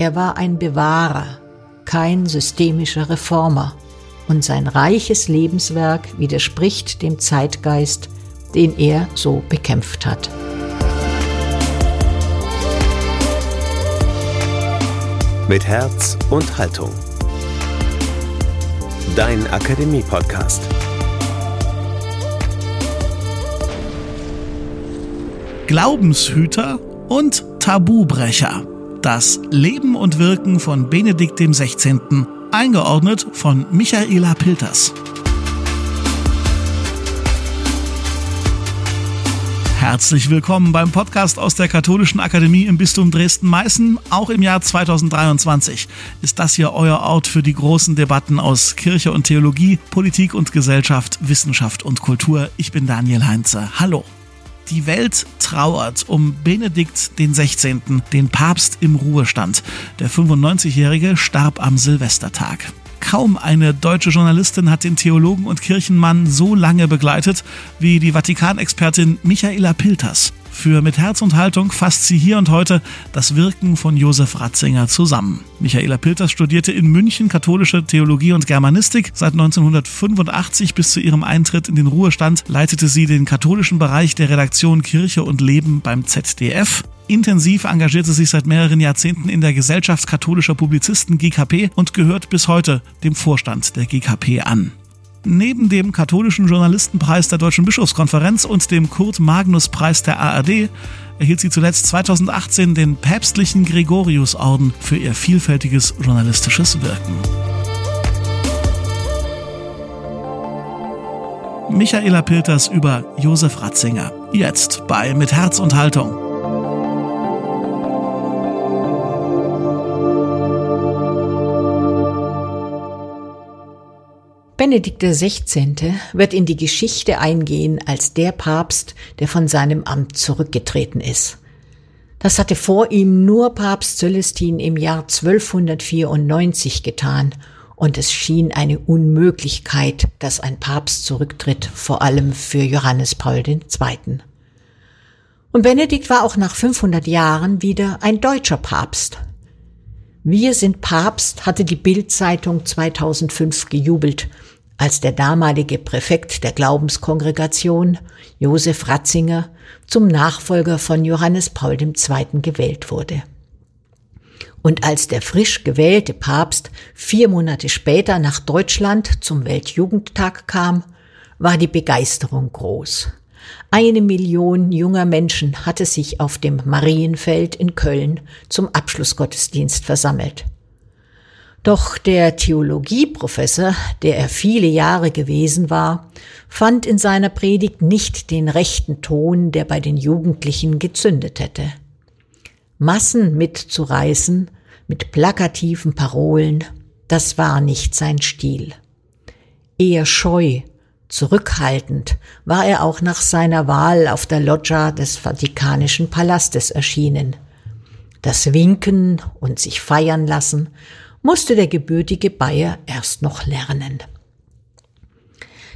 Er war ein Bewahrer, kein systemischer Reformer, und sein reiches Lebenswerk widerspricht dem Zeitgeist, den er so bekämpft hat. Mit Herz und Haltung. Dein Akademie-Podcast. Glaubenshüter und Tabubrecher. Das Leben und Wirken von Benedikt XVI. Eingeordnet von Michaela Pilters. Herzlich willkommen beim Podcast aus der Katholischen Akademie im Bistum Dresden-Meißen. Auch im Jahr 2023 ist das hier euer Ort für die großen Debatten aus Kirche und Theologie, Politik und Gesellschaft, Wissenschaft und Kultur. Ich bin Daniel Heinze. Hallo. Die Welt trauert um Benedikt 16., den Papst im Ruhestand. Der 95-Jährige starb am Silvestertag. Kaum eine deutsche Journalistin hat den Theologen und Kirchenmann so lange begleitet wie die Vatikanexpertin Michaela Pilters. Für Mit Herz und Haltung fasst sie hier und heute das Wirken von Josef Ratzinger zusammen. Michaela Pilters studierte in München katholische Theologie und Germanistik. Seit 1985 bis zu ihrem Eintritt in den Ruhestand leitete sie den katholischen Bereich der Redaktion Kirche und Leben beim ZDF. Intensiv engagiert sie sich seit mehreren Jahrzehnten in der Gesellschaft katholischer Publizisten GKP und gehört bis heute dem Vorstand der GKP an. Neben dem katholischen Journalistenpreis der Deutschen Bischofskonferenz und dem Kurt-Magnus-Preis der ARD erhielt sie zuletzt 2018 den päpstlichen Gregorius-Orden für ihr vielfältiges journalistisches Wirken. Michaela Pilters über Josef Ratzinger. Jetzt bei Mit Herz und Haltung. Benedikt XVI. wird in die Geschichte eingehen als der Papst, der von seinem Amt zurückgetreten ist. Das hatte vor ihm nur Papst Celestin im Jahr 1294 getan, und es schien eine Unmöglichkeit, dass ein Papst zurücktritt, vor allem für Johannes Paul II. Und Benedikt war auch nach 500 Jahren wieder ein deutscher Papst. Wir sind Papst, hatte die Bildzeitung 2005 gejubelt als der damalige Präfekt der Glaubenskongregation, Josef Ratzinger, zum Nachfolger von Johannes Paul II. gewählt wurde. Und als der frisch gewählte Papst vier Monate später nach Deutschland zum Weltjugendtag kam, war die Begeisterung groß. Eine Million junger Menschen hatte sich auf dem Marienfeld in Köln zum Abschlussgottesdienst versammelt. Doch der Theologieprofessor, der er viele Jahre gewesen war, fand in seiner Predigt nicht den rechten Ton, der bei den Jugendlichen gezündet hätte. Massen mitzureißen mit plakativen Parolen, das war nicht sein Stil. Eher scheu, zurückhaltend war er auch nach seiner Wahl auf der Loggia des Vatikanischen Palastes erschienen. Das Winken und sich feiern lassen musste der gebürtige Bayer erst noch lernen.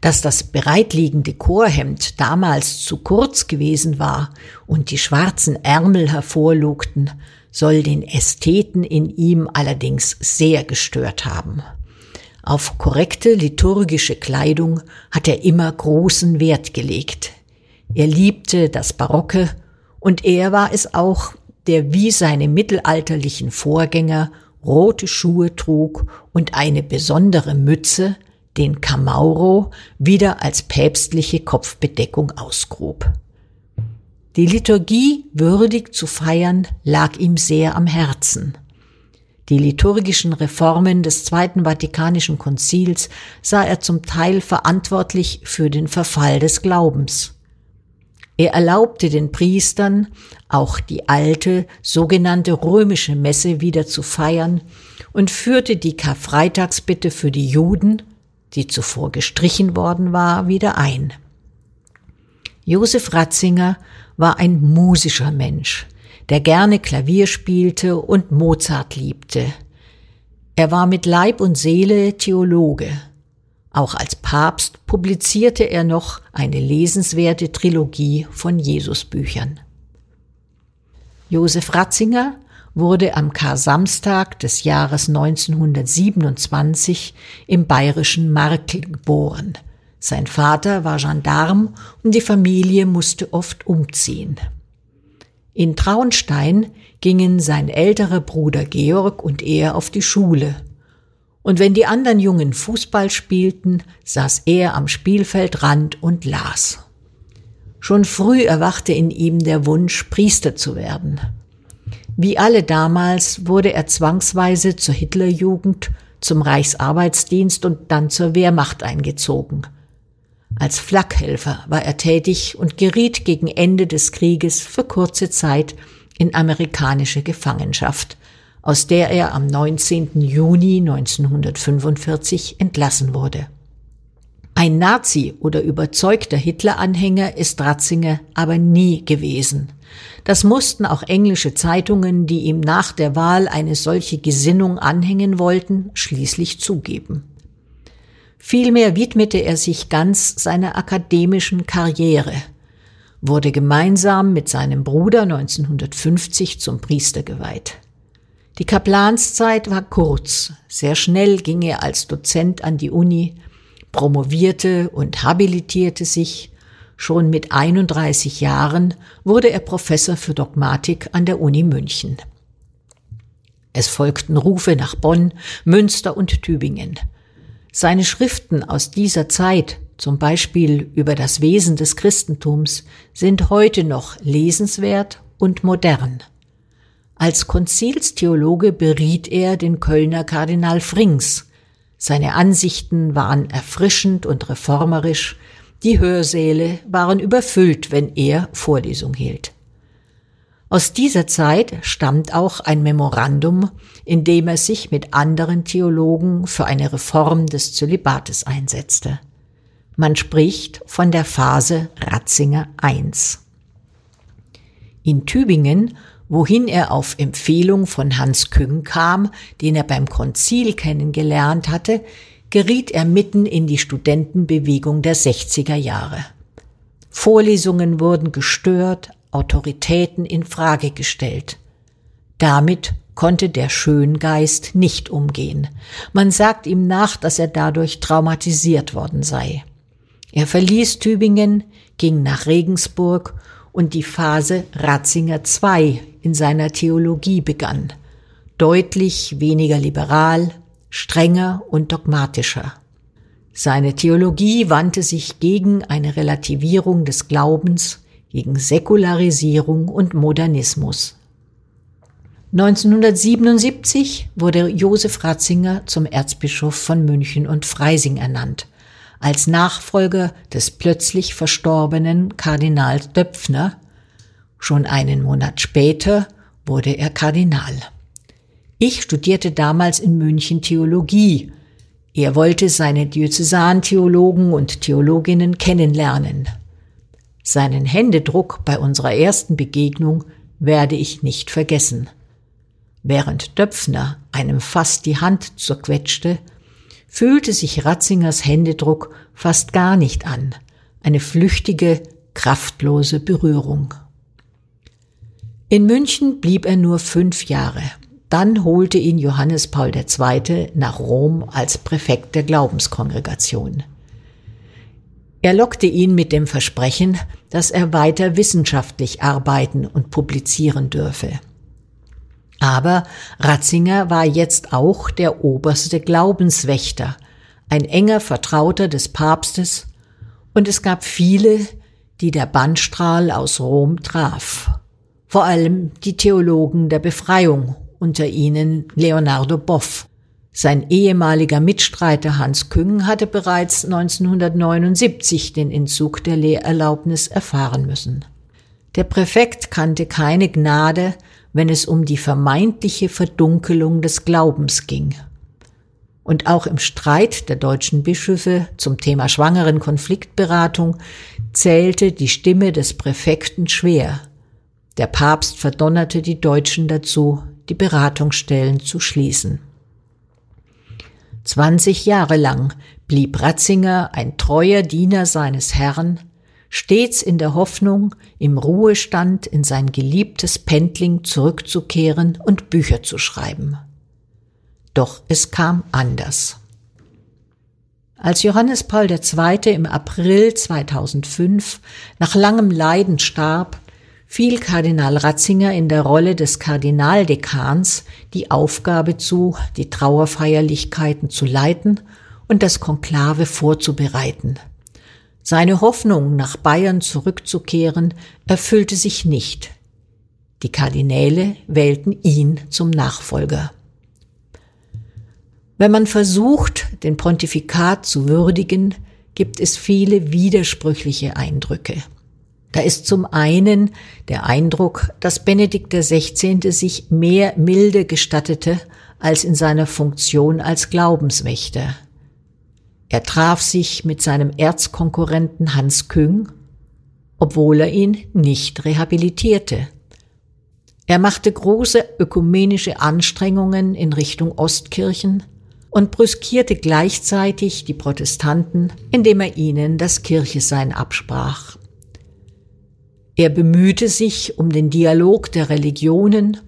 Dass das bereitliegende Chorhemd damals zu kurz gewesen war und die schwarzen Ärmel hervorlugten, soll den Ästheten in ihm allerdings sehr gestört haben. Auf korrekte liturgische Kleidung hat er immer großen Wert gelegt. Er liebte das Barocke und er war es auch, der wie seine mittelalterlichen Vorgänger rote Schuhe trug und eine besondere Mütze, den Camauro, wieder als päpstliche Kopfbedeckung ausgrub. Die Liturgie würdig zu feiern lag ihm sehr am Herzen. Die liturgischen Reformen des Zweiten Vatikanischen Konzils sah er zum Teil verantwortlich für den Verfall des Glaubens. Er erlaubte den Priestern, auch die alte, sogenannte römische Messe wieder zu feiern und führte die Karfreitagsbitte für die Juden, die zuvor gestrichen worden war, wieder ein. Josef Ratzinger war ein musischer Mensch, der gerne Klavier spielte und Mozart liebte. Er war mit Leib und Seele Theologe. Auch als Papst publizierte er noch eine lesenswerte Trilogie von Jesusbüchern. Josef Ratzinger wurde am Kar-Samstag des Jahres 1927 im bayerischen Markl geboren. Sein Vater war Gendarm und die Familie musste oft umziehen. In Traunstein gingen sein älterer Bruder Georg und er auf die Schule. Und wenn die anderen Jungen Fußball spielten, saß er am Spielfeldrand und las. Schon früh erwachte in ihm der Wunsch, Priester zu werden. Wie alle damals wurde er zwangsweise zur Hitlerjugend, zum Reichsarbeitsdienst und dann zur Wehrmacht eingezogen. Als Flakhelfer war er tätig und geriet gegen Ende des Krieges für kurze Zeit in amerikanische Gefangenschaft, aus der er am 19. Juni 1945 entlassen wurde. Ein Nazi oder überzeugter Hitler-Anhänger ist Ratzinger aber nie gewesen. Das mussten auch englische Zeitungen, die ihm nach der Wahl eine solche Gesinnung anhängen wollten, schließlich zugeben. Vielmehr widmete er sich ganz seiner akademischen Karriere, wurde gemeinsam mit seinem Bruder 1950 zum Priester geweiht. Die Kaplanszeit war kurz, sehr schnell ging er als Dozent an die Uni, promovierte und habilitierte sich. Schon mit 31 Jahren wurde er Professor für Dogmatik an der Uni München. Es folgten Rufe nach Bonn, Münster und Tübingen. Seine Schriften aus dieser Zeit, zum Beispiel über das Wesen des Christentums, sind heute noch lesenswert und modern. Als Konzilstheologe beriet er den Kölner Kardinal Frings, seine Ansichten waren erfrischend und reformerisch, die Hörsäle waren überfüllt, wenn er Vorlesung hielt. Aus dieser Zeit stammt auch ein Memorandum, in dem er sich mit anderen Theologen für eine Reform des Zölibates einsetzte. Man spricht von der Phase Ratzinger I. In Tübingen wohin er auf Empfehlung von Hans Küng kam, den er beim Konzil kennengelernt hatte, geriet er mitten in die Studentenbewegung der 60er Jahre. Vorlesungen wurden gestört, Autoritäten in Frage gestellt. Damit konnte der Schöngeist nicht umgehen. Man sagt ihm nach, dass er dadurch traumatisiert worden sei. Er verließ Tübingen, ging nach Regensburg und die Phase Ratzinger II in seiner Theologie begann, deutlich weniger liberal, strenger und dogmatischer. Seine Theologie wandte sich gegen eine Relativierung des Glaubens, gegen Säkularisierung und Modernismus. 1977 wurde Josef Ratzinger zum Erzbischof von München und Freising ernannt, als Nachfolger des plötzlich verstorbenen Kardinal Döpfner, Schon einen Monat später wurde er Kardinal. Ich studierte damals in München Theologie. Er wollte seine Diözesantheologen und Theologinnen kennenlernen. Seinen Händedruck bei unserer ersten Begegnung werde ich nicht vergessen. Während Döpfner einem fast die Hand zerquetschte, fühlte sich Ratzingers Händedruck fast gar nicht an, eine flüchtige, kraftlose Berührung. In München blieb er nur fünf Jahre. Dann holte ihn Johannes Paul II. nach Rom als Präfekt der Glaubenskongregation. Er lockte ihn mit dem Versprechen, dass er weiter wissenschaftlich arbeiten und publizieren dürfe. Aber Ratzinger war jetzt auch der oberste Glaubenswächter, ein enger Vertrauter des Papstes, und es gab viele, die der Bandstrahl aus Rom traf vor allem die Theologen der Befreiung, unter ihnen Leonardo Boff. Sein ehemaliger Mitstreiter Hans Küng hatte bereits 1979 den Entzug der Lehrerlaubnis erfahren müssen. Der Präfekt kannte keine Gnade, wenn es um die vermeintliche Verdunkelung des Glaubens ging. Und auch im Streit der deutschen Bischöfe zum Thema schwangeren Konfliktberatung zählte die Stimme des Präfekten schwer. Der Papst verdonnerte die Deutschen dazu, die Beratungsstellen zu schließen. 20 Jahre lang blieb Ratzinger ein treuer Diener seines Herrn, stets in der Hoffnung, im Ruhestand in sein geliebtes Pendling zurückzukehren und Bücher zu schreiben. Doch es kam anders. Als Johannes Paul II. im April 2005 nach langem Leiden starb, fiel Kardinal Ratzinger in der Rolle des Kardinaldekans die Aufgabe zu, die Trauerfeierlichkeiten zu leiten und das Konklave vorzubereiten. Seine Hoffnung, nach Bayern zurückzukehren, erfüllte sich nicht. Die Kardinäle wählten ihn zum Nachfolger. Wenn man versucht, den Pontifikat zu würdigen, gibt es viele widersprüchliche Eindrücke. Da ist zum einen der Eindruck, dass Benedikt XVI. sich mehr Milde gestattete als in seiner Funktion als Glaubenswächter. Er traf sich mit seinem Erzkonkurrenten Hans Küng, obwohl er ihn nicht rehabilitierte. Er machte große ökumenische Anstrengungen in Richtung Ostkirchen und brüskierte gleichzeitig die Protestanten, indem er ihnen das Kirchesein absprach. Er bemühte sich um den Dialog der Religionen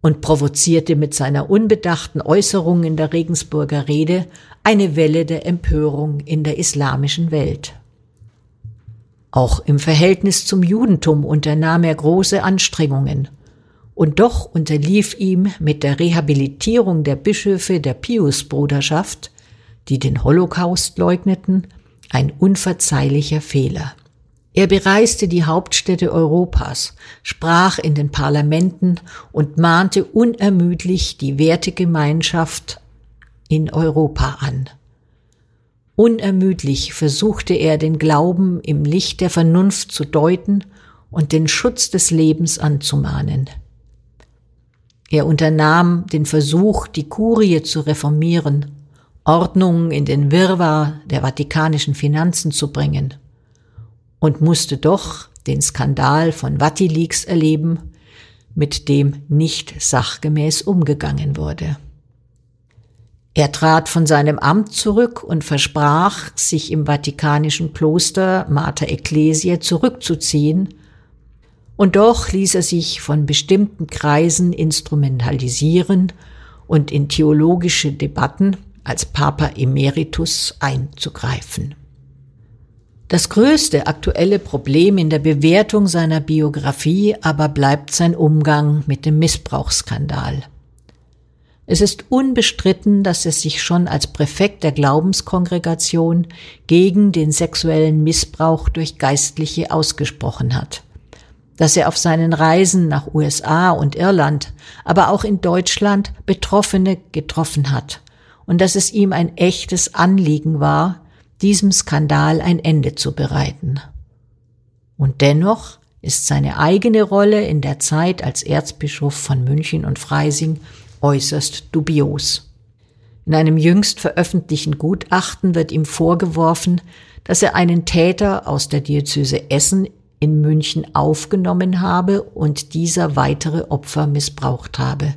und provozierte mit seiner unbedachten Äußerung in der Regensburger Rede eine Welle der Empörung in der islamischen Welt. Auch im Verhältnis zum Judentum unternahm er große Anstrengungen, und doch unterlief ihm mit der Rehabilitierung der Bischöfe der Piusbruderschaft, die den Holocaust leugneten, ein unverzeihlicher Fehler. Er bereiste die Hauptstädte Europas, sprach in den Parlamenten und mahnte unermüdlich die Wertegemeinschaft in Europa an. Unermüdlich versuchte er den Glauben im Licht der Vernunft zu deuten und den Schutz des Lebens anzumahnen. Er unternahm den Versuch, die Kurie zu reformieren, Ordnung in den Wirrwarr der vatikanischen Finanzen zu bringen und musste doch den Skandal von Vatileaks erleben, mit dem nicht sachgemäß umgegangen wurde. Er trat von seinem Amt zurück und versprach, sich im vatikanischen Kloster Mater Ecclesiae zurückzuziehen, und doch ließ er sich von bestimmten Kreisen instrumentalisieren und in theologische Debatten als Papa Emeritus einzugreifen. Das größte aktuelle Problem in der Bewertung seiner Biografie aber bleibt sein Umgang mit dem Missbrauchsskandal. Es ist unbestritten, dass er sich schon als Präfekt der Glaubenskongregation gegen den sexuellen Missbrauch durch Geistliche ausgesprochen hat. Dass er auf seinen Reisen nach USA und Irland, aber auch in Deutschland Betroffene getroffen hat und dass es ihm ein echtes Anliegen war, diesem Skandal ein Ende zu bereiten. Und dennoch ist seine eigene Rolle in der Zeit als Erzbischof von München und Freising äußerst dubios. In einem jüngst veröffentlichten Gutachten wird ihm vorgeworfen, dass er einen Täter aus der Diözese Essen in München aufgenommen habe und dieser weitere Opfer missbraucht habe.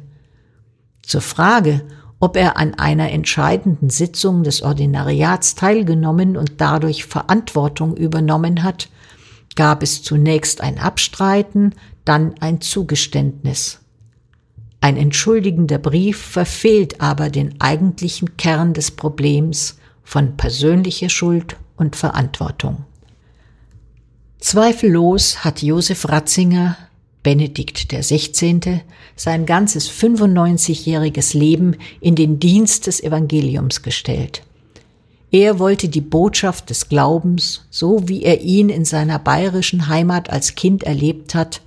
Zur Frage, ob er an einer entscheidenden Sitzung des Ordinariats teilgenommen und dadurch Verantwortung übernommen hat, gab es zunächst ein Abstreiten, dann ein Zugeständnis. Ein entschuldigender Brief verfehlt aber den eigentlichen Kern des Problems von persönlicher Schuld und Verantwortung. Zweifellos hat Josef Ratzinger Benedikt XVI. sein ganzes 95-jähriges Leben in den Dienst des Evangeliums gestellt. Er wollte die Botschaft des Glaubens, so wie er ihn in seiner bayerischen Heimat als Kind erlebt hat,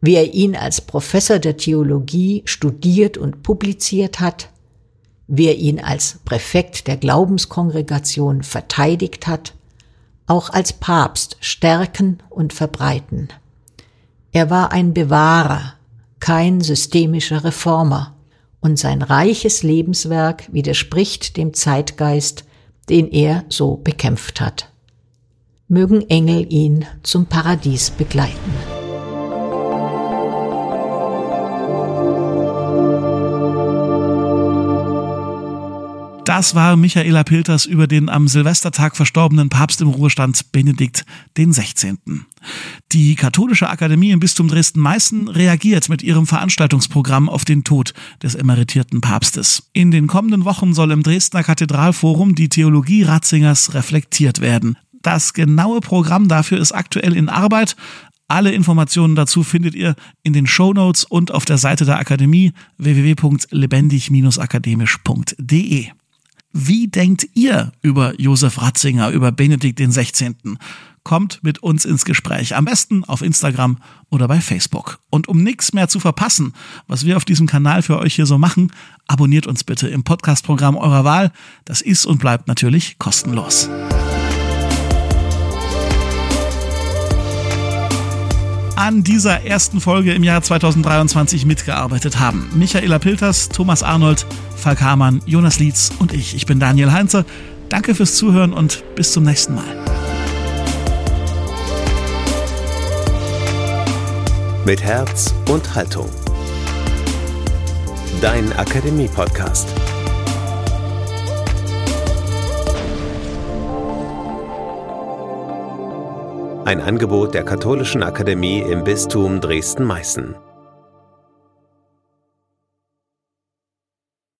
wie er ihn als Professor der Theologie studiert und publiziert hat, wie er ihn als Präfekt der Glaubenskongregation verteidigt hat, auch als Papst stärken und verbreiten. Er war ein Bewahrer, kein systemischer Reformer, und sein reiches Lebenswerk widerspricht dem Zeitgeist, den er so bekämpft hat. Mögen Engel ihn zum Paradies begleiten. Das war Michaela Pilters über den am Silvestertag verstorbenen Papst im Ruhestand Benedikt 16. Die Katholische Akademie im Bistum Dresden-Meißen reagiert mit ihrem Veranstaltungsprogramm auf den Tod des emeritierten Papstes. In den kommenden Wochen soll im Dresdner Kathedralforum die Theologie Ratzingers reflektiert werden. Das genaue Programm dafür ist aktuell in Arbeit. Alle Informationen dazu findet ihr in den Show Notes und auf der Seite der Akademie www.lebendig-akademisch.de. Wie denkt ihr über Josef Ratzinger, über Benedikt 16.? Kommt mit uns ins Gespräch. Am besten auf Instagram oder bei Facebook. Und um nichts mehr zu verpassen, was wir auf diesem Kanal für euch hier so machen, abonniert uns bitte im Podcastprogramm eurer Wahl. Das ist und bleibt natürlich kostenlos. An dieser ersten Folge im Jahr 2023 mitgearbeitet haben. Michaela Pilters, Thomas Arnold, Falk Hamann, Jonas Lietz und ich. Ich bin Daniel Heinze. Danke fürs Zuhören und bis zum nächsten Mal. Mit Herz und Haltung. Dein Akademie-Podcast. Ein Angebot der Katholischen Akademie im Bistum Dresden-Meißen.